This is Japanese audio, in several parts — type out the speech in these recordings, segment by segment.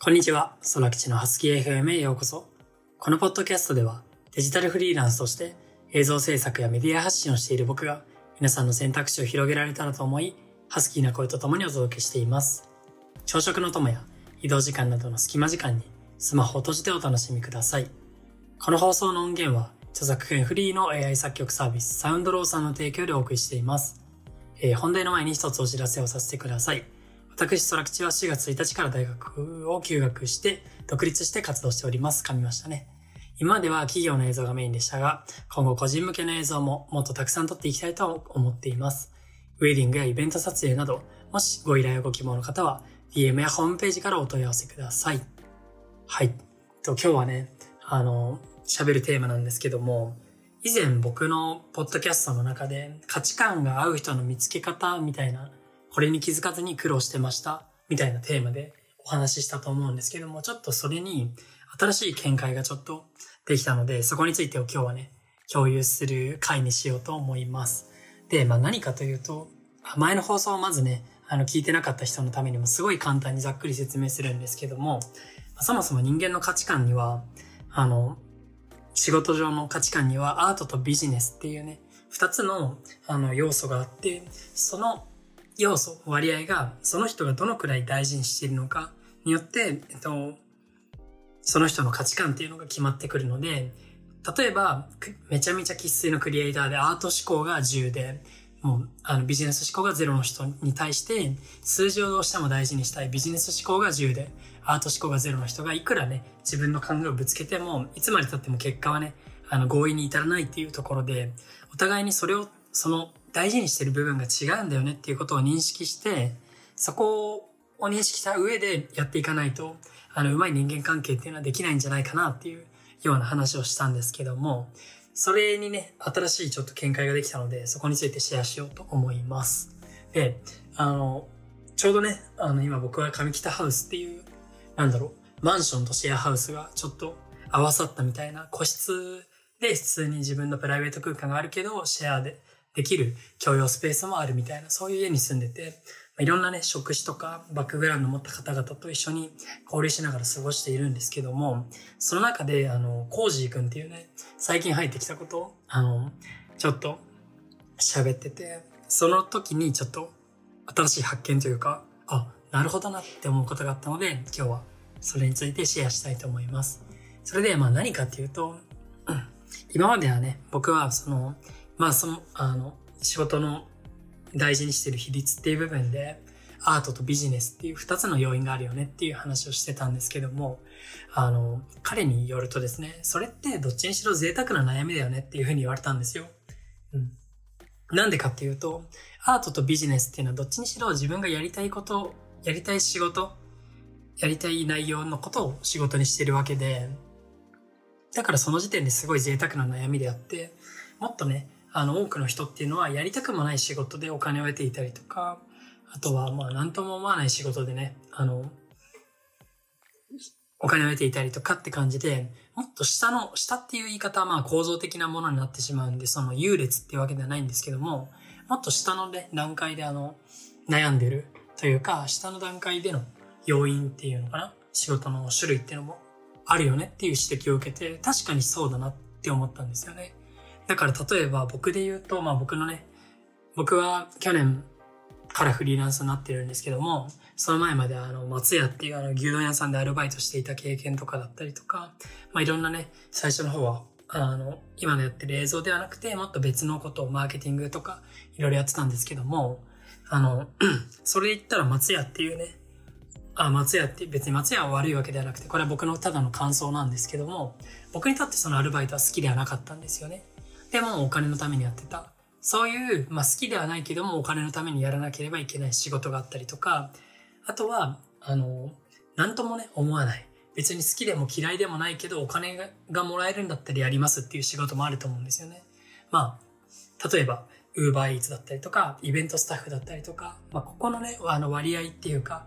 こんにちは、空吉のハスキー FM へようこそ。このポッドキャストでは、デジタルフリーランスとして映像制作やメディア発信をしている僕が、皆さんの選択肢を広げられたらと思い、ハスキーな声と共にお届けしています。朝食の友や移動時間などの隙間時間に、スマホを閉じてお楽しみください。この放送の音源は、著作権フリーの AI 作曲サービスサウンドローさんの提供でお送りしています。えー、本題の前に一つお知らせをさせてください。私、空吉は4月1日から大学を休学して、独立して活動しております。噛みましたね。今では企業の映像がメインでしたが、今後個人向けの映像ももっとたくさん撮っていきたいと思っています。ウェディングやイベント撮影など、もしご依頼をご希望の方は、DM やホームページからお問い合わせください。はい。と今日はね、あの、喋るテーマなんですけども、以前僕のポッドキャストの中で価値観が合う人の見つけ方みたいな、これに気づかずに苦労してましたみたいなテーマでお話ししたと思うんですけども、ちょっとそれに新しい見解がちょっとできたので、そこについてを今日はね、共有する回にしようと思います。で、まあ何かというと、前の放送をまずね、あの聞いてなかった人のためにもすごい簡単にざっくり説明するんですけども、そもそも人間の価値観には、あの、仕事上の価値観にはアートとビジネスっていうね、二つのあの要素があって、その要素、割合がその人がどのくらい大事にしているのかによって、えっと、その人の価値観っていうのが決まってくるので、例えば、めちゃめちゃ喫水のクリエイターでアート思考が10で、もう、あの、ビジネス思考が0の人に対して、数字をどうしても大事にしたいビジネス思考が10で、アート思考が0の人がいくらね、自分の考えをぶつけても、いつまで経っても結果はね、あの、合意に至らないっていうところで、お互いにそれを、その、大事にしてる部分が違うんだよねっていうことを認識して、そこを認識した上でやっていかないと、あの、うまい人間関係っていうのはできないんじゃないかなっていうような話をしたんですけども、それにね、新しいちょっと見解ができたので、そこについてシェアしようと思います。で、あの、ちょうどね、あの、今僕は上北ハウスっていうなんだろう、マンションとシェアハウスがちょっと合わさったみたいな個室で普通に自分のプライベート空間があるけど、シェアでできる共用スペースもあるみたいな、そういう家に住んでて、いろんなね、職種とかバックグラウンド持った方々と一緒に交流しながら過ごしているんですけども、その中で、あの、コージー君っていうね、最近入ってきたことを、あの、ちょっと喋ってて、その時にちょっと新しい発見というか、あ、なるほどなって思うことがあったので、今日はそれについてシェアしたいと思います。それで、まあ何かっていうと、今まではね、僕はその、まあその、あの、仕事の大事にしてる比率っていう部分で、アートとビジネスっていう二つの要因があるよねっていう話をしてたんですけども、あの、彼によるとですね、それってどっちにしろ贅沢な悩みだよねっていうふうに言われたんですよ。うん。なんでかっていうと、アートとビジネスっていうのはどっちにしろ自分がやりたいことやりたい仕事、やりたい内容のことを仕事にしてるわけで、だからその時点ですごい贅沢な悩みであって、もっとね、あの、多くの人っていうのはやりたくもない仕事でお金を得ていたりとか、あとは、まあ、なんとも思わない仕事でね、あの、お金を得ていたりとかって感じで、もっと下の、下っていう言い方はまあ構造的なものになってしまうんで、その優劣っていうわけではないんですけども、もっと下のね、段階であの、悩んでるというか、下の段階での要因っていうのかな仕事の種類っていうのもあるよねっていう指摘を受けて、確かにそうだなって思ったんですよね。だから例えば僕で言うと、まあ僕のね、僕は去年からフリーランスになってるんですけども、その前まであの、松屋っていうあの、牛丼屋さんでアルバイトしていた経験とかだったりとか、まあいろんなね、最初の方は、あの、今のやってる映像ではなくて、もっと別のことをマーケティングとか、いろいろやってたんですけども、あの、それで言ったら松屋っていうね、あ、松屋って別に松屋は悪いわけではなくて、これは僕のただの感想なんですけども、僕にとってそのアルバイトは好きではなかったんですよね。でもお金のためにやってた。そういう、まあ好きではないけどもお金のためにやらなければいけない仕事があったりとか、あとは、あの、なんともね、思わない。別に好きでも嫌いでもないけど、お金がもらえるんだったらやりますっていう仕事もあると思うんですよね。まあ、例えば、ウーバーイーツだったりとか、イベントスタッフだったりとか、まあ、ここのね、あの割合っていうか、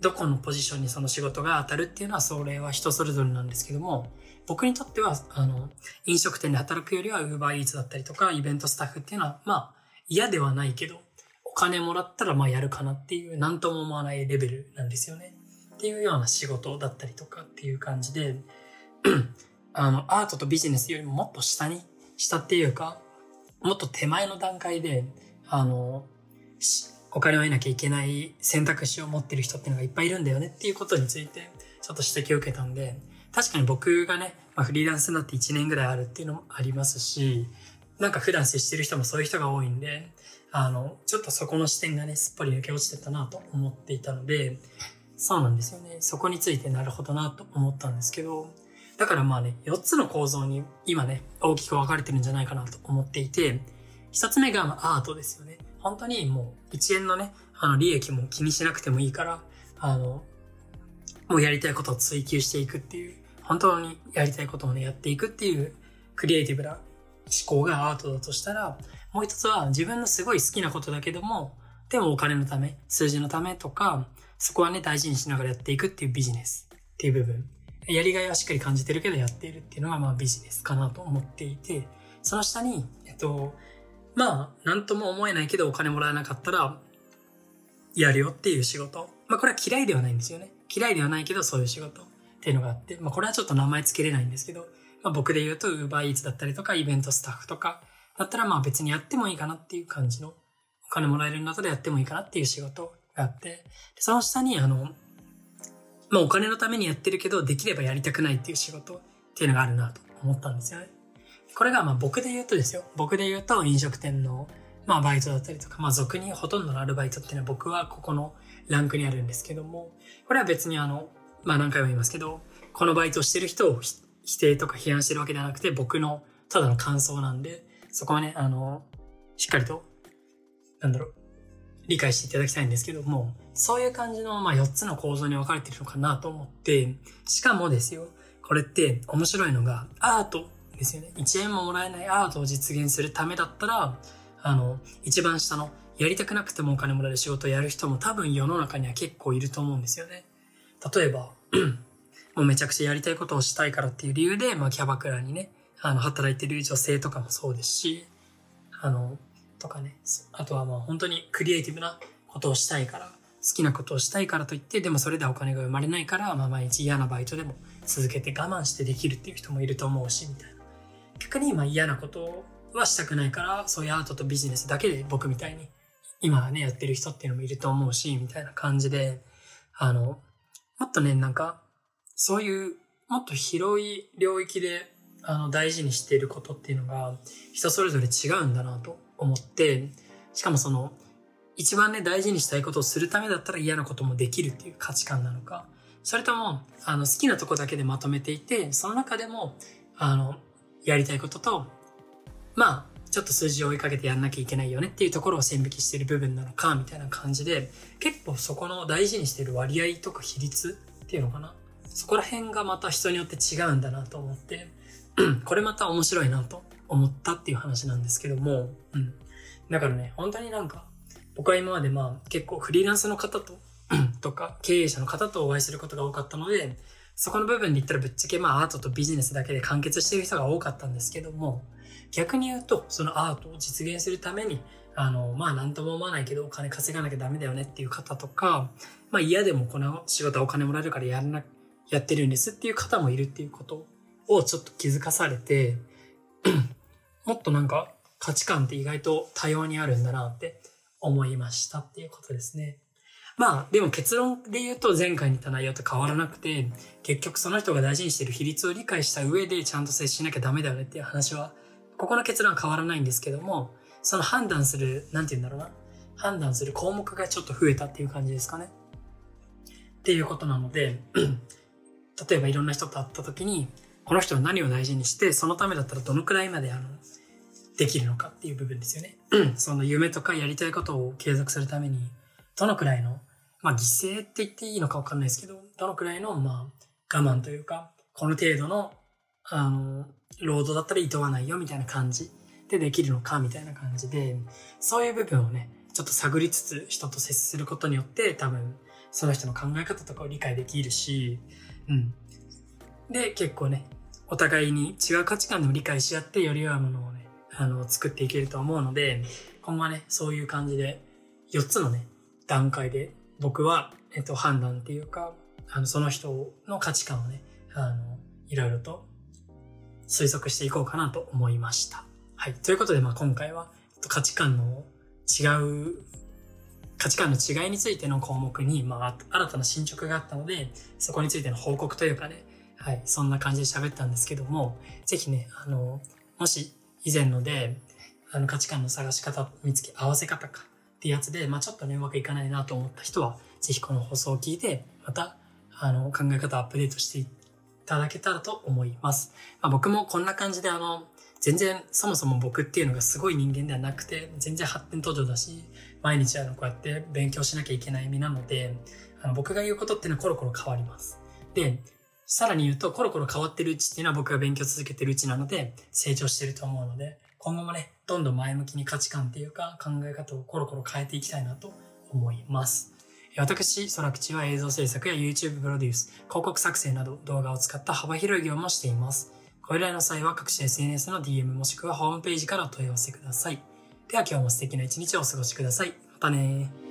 どこのポジションにその仕事が当たるっていうのは、それは人それぞれなんですけども、僕にとっては、あの、飲食店で働くよりは、ウーバーイーツだったりとか、イベントスタッフっていうのは、まあ、嫌ではないけど、お金もらったら、まあ、やるかなっていう、なんとも思わないレベルなんですよね。っていうような仕事だったりとかっていう感じで、あの、アートとビジネスよりももっと下に、下っていうか、もっと手前の段階で、あの、お金を得なきゃいけない選択肢を持ってる人っていうのがいっぱいいるんだよねっていうことについて、ちょっと指摘を受けたんで、確かに僕がね、まあ、フリーランスになって1年ぐらいあるっていうのもありますし、なんか普段接してる人もそういう人が多いんで、あの、ちょっとそこの視点がね、すっぽり抜け落ちてたなと思っていたので、そうなんですよね。そこについてなるほどなと思ったんですけど、だからまあね、4つの構造に今ね、大きく分かれてるんじゃないかなと思っていて、1つ目がアートですよね。本当にもう1円のね、あの利益も気にしなくてもいいから、あの、もうやりたいことを追求していくっていう、本当にやりたいことをね、やっていくっていうクリエイティブな思考がアートだとしたら、もう一つは自分のすごい好きなことだけども、でもお金のため、数字のためとか、そこはね、大事にしながらやっていくっていうビジネスっていう部分。やりがいはしっかり感じてるけどやっているっていうのがまあビジネスかなと思っていて、その下に、えっと、まあ、なんとも思えないけどお金もらえなかったら、やるよっていう仕事。まあこれは嫌いではないんですよね。嫌いではないけどそういう仕事っていうのがあって、まあこれはちょっと名前つけれないんですけど、まあ僕で言うと UberEats だったりとかイベントスタッフとか、だったらまあ別にやってもいいかなっていう感じの、お金もらえるんだったらやってもいいかなっていう仕事があって、その下にあの、まあお金のためにやってるけど、できればやりたくないっていう仕事っていうのがあるなと思ったんですよね。これがまあ僕で言うとですよ。僕で言うと飲食店のまあバイトだったりとか、まあ俗にほとんどのアルバイトっていうのは僕はここのランクにあるんですけども、これは別にあの、まあ何回も言いますけど、このバイトをしてる人を否定とか批判してるわけではなくて、僕のただの感想なんで、そこはね、あの、しっかりと、なんだろう、理解していただきたいんですけども、そういう感じの、まあ、4つの構造に分かれてるのかなと思って、しかもですよ、これって面白いのが、アートですよね。1円ももらえないアートを実現するためだったら、あの、一番下の、やりたくなくてもお金もらえる仕事をやる人も多分世の中には結構いると思うんですよね。例えば、もうめちゃくちゃやりたいことをしたいからっていう理由で、まあ、キャバクラにね、あの、働いてる女性とかもそうですし、あの、とかね、あとはまあ本当にクリエイティブなことをしたいから、好きなことをしたいからといって、でもそれではお金が生まれないから、まあ毎日嫌なバイトでも続けて我慢してできるっていう人もいると思うし、みたいな。逆にまあ嫌なことはしたくないから、そういうアートとビジネスだけで僕みたいに、今ね、やってる人っていうのもいると思うし、みたいな感じで、あの、もっとね、なんか、そういう、もっと広い領域であの、大事にしていることっていうのが、人それぞれ違うんだなと思って、しかもその、一番ね、大事にしたいことをするためだったら嫌なこともできるっていう価値観なのか、それとも、あの、好きなとこだけでまとめていて、その中でも、あの、やりたいことと、まあ、ちょっと数字を追いかけてやんなきゃいけないよねっていうところを線引きしてる部分なのか、みたいな感じで、結構そこの大事にしてる割合とか比率っていうのかな。そこら辺がまた人によって違うんだなと思って、これまた面白いなと思ったっていう話なんですけども、うん。だからね、本当になんか、僕は今までまあ結構フリーランスの方と、とか経営者の方とお会いすることが多かったので、そこの部分で言ったらぶっちゃけまあアートとビジネスだけで完結してる人が多かったんですけども、逆に言うと、そのアートを実現するために、あの、まあなんとも思わないけどお金稼がなきゃダメだよねっていう方とか、まあ嫌でもこの仕事はお金もらえるからやんな、やってるんですっていう方もいるっていうことをちょっと気づかされて、もっとなんか価値観って意外と多様にあるんだなって思いましたっていうことですね。まあ、でも結論で言うと前回に言った内容と変わらなくて、結局その人が大事にしている比率を理解した上でちゃんと接しなきゃダメだよねっていう話は、ここの結論は変わらないんですけども、その判断する、なんて言うんだろうな。判断する項目がちょっと増えたっていう感じですかね。っていうことなので、例えばいろんな人と会った時に、この人は何を大事にして、そのためだったらどのくらいまであの、できるのかっていう部分ですよね。その夢とかやりたいことを継続するために、どのくらいの、まあ犠牲って言っていいのかわかんないですけど、どのくらいの、まあ我慢というか、この程度の、あの、労働だったら厭わないよみたいな感じでできるのかみたいな感じで、そういう部分をね、ちょっと探りつつ人と接することによって多分その人の考え方とかを理解できるし、うん。で、結構ね、お互いに違う価値観でも理解し合ってより良いものをね、あの、作っていけると思うので、今後はね、そういう感じで、4つのね、段階で僕は、えっと、判断っていうか、あの、その人の価値観をね、あの、いろいろと推測していこうかなと思いました。はい。ということで、まあ今回は価値観の違う、価値観の違いについての項目に、まあ新たな進捗があったので、そこについての報告というかね、はい、そんな感じで喋ったんですけども、ぜひね、あの、もし以前ので、あの価値観の探し方、見つけ、合わせ方かってやつで、まあちょっとね、うまくいかないなと思った人は、ぜひこの放送を聞いて、また、あの、考え方アップデートしていってただけたらと思います。まあ僕もこんな感じであの、全然そもそも僕っていうのがすごい人間ではなくて、全然発展途上だし、毎日あのこうやって勉強しなきゃいけない身なので、あの僕が言うことっていうのはコロコロ変わります。で、さらに言うとコロコロ変わってるうちっていうのは僕が勉強続けてるうちなので、成長してると思うので、今後もね、どんどん前向きに価値観っていうか考え方をコロコロ変えていきたいなと思います。私、空口は映像制作や YouTube プロデュース、広告作成など動画を使った幅広い業務をしています。ご依頼の際は各種 SNS の DM もしくはホームページからお問い合わせください。では今日も素敵な一日をお過ごしください。またね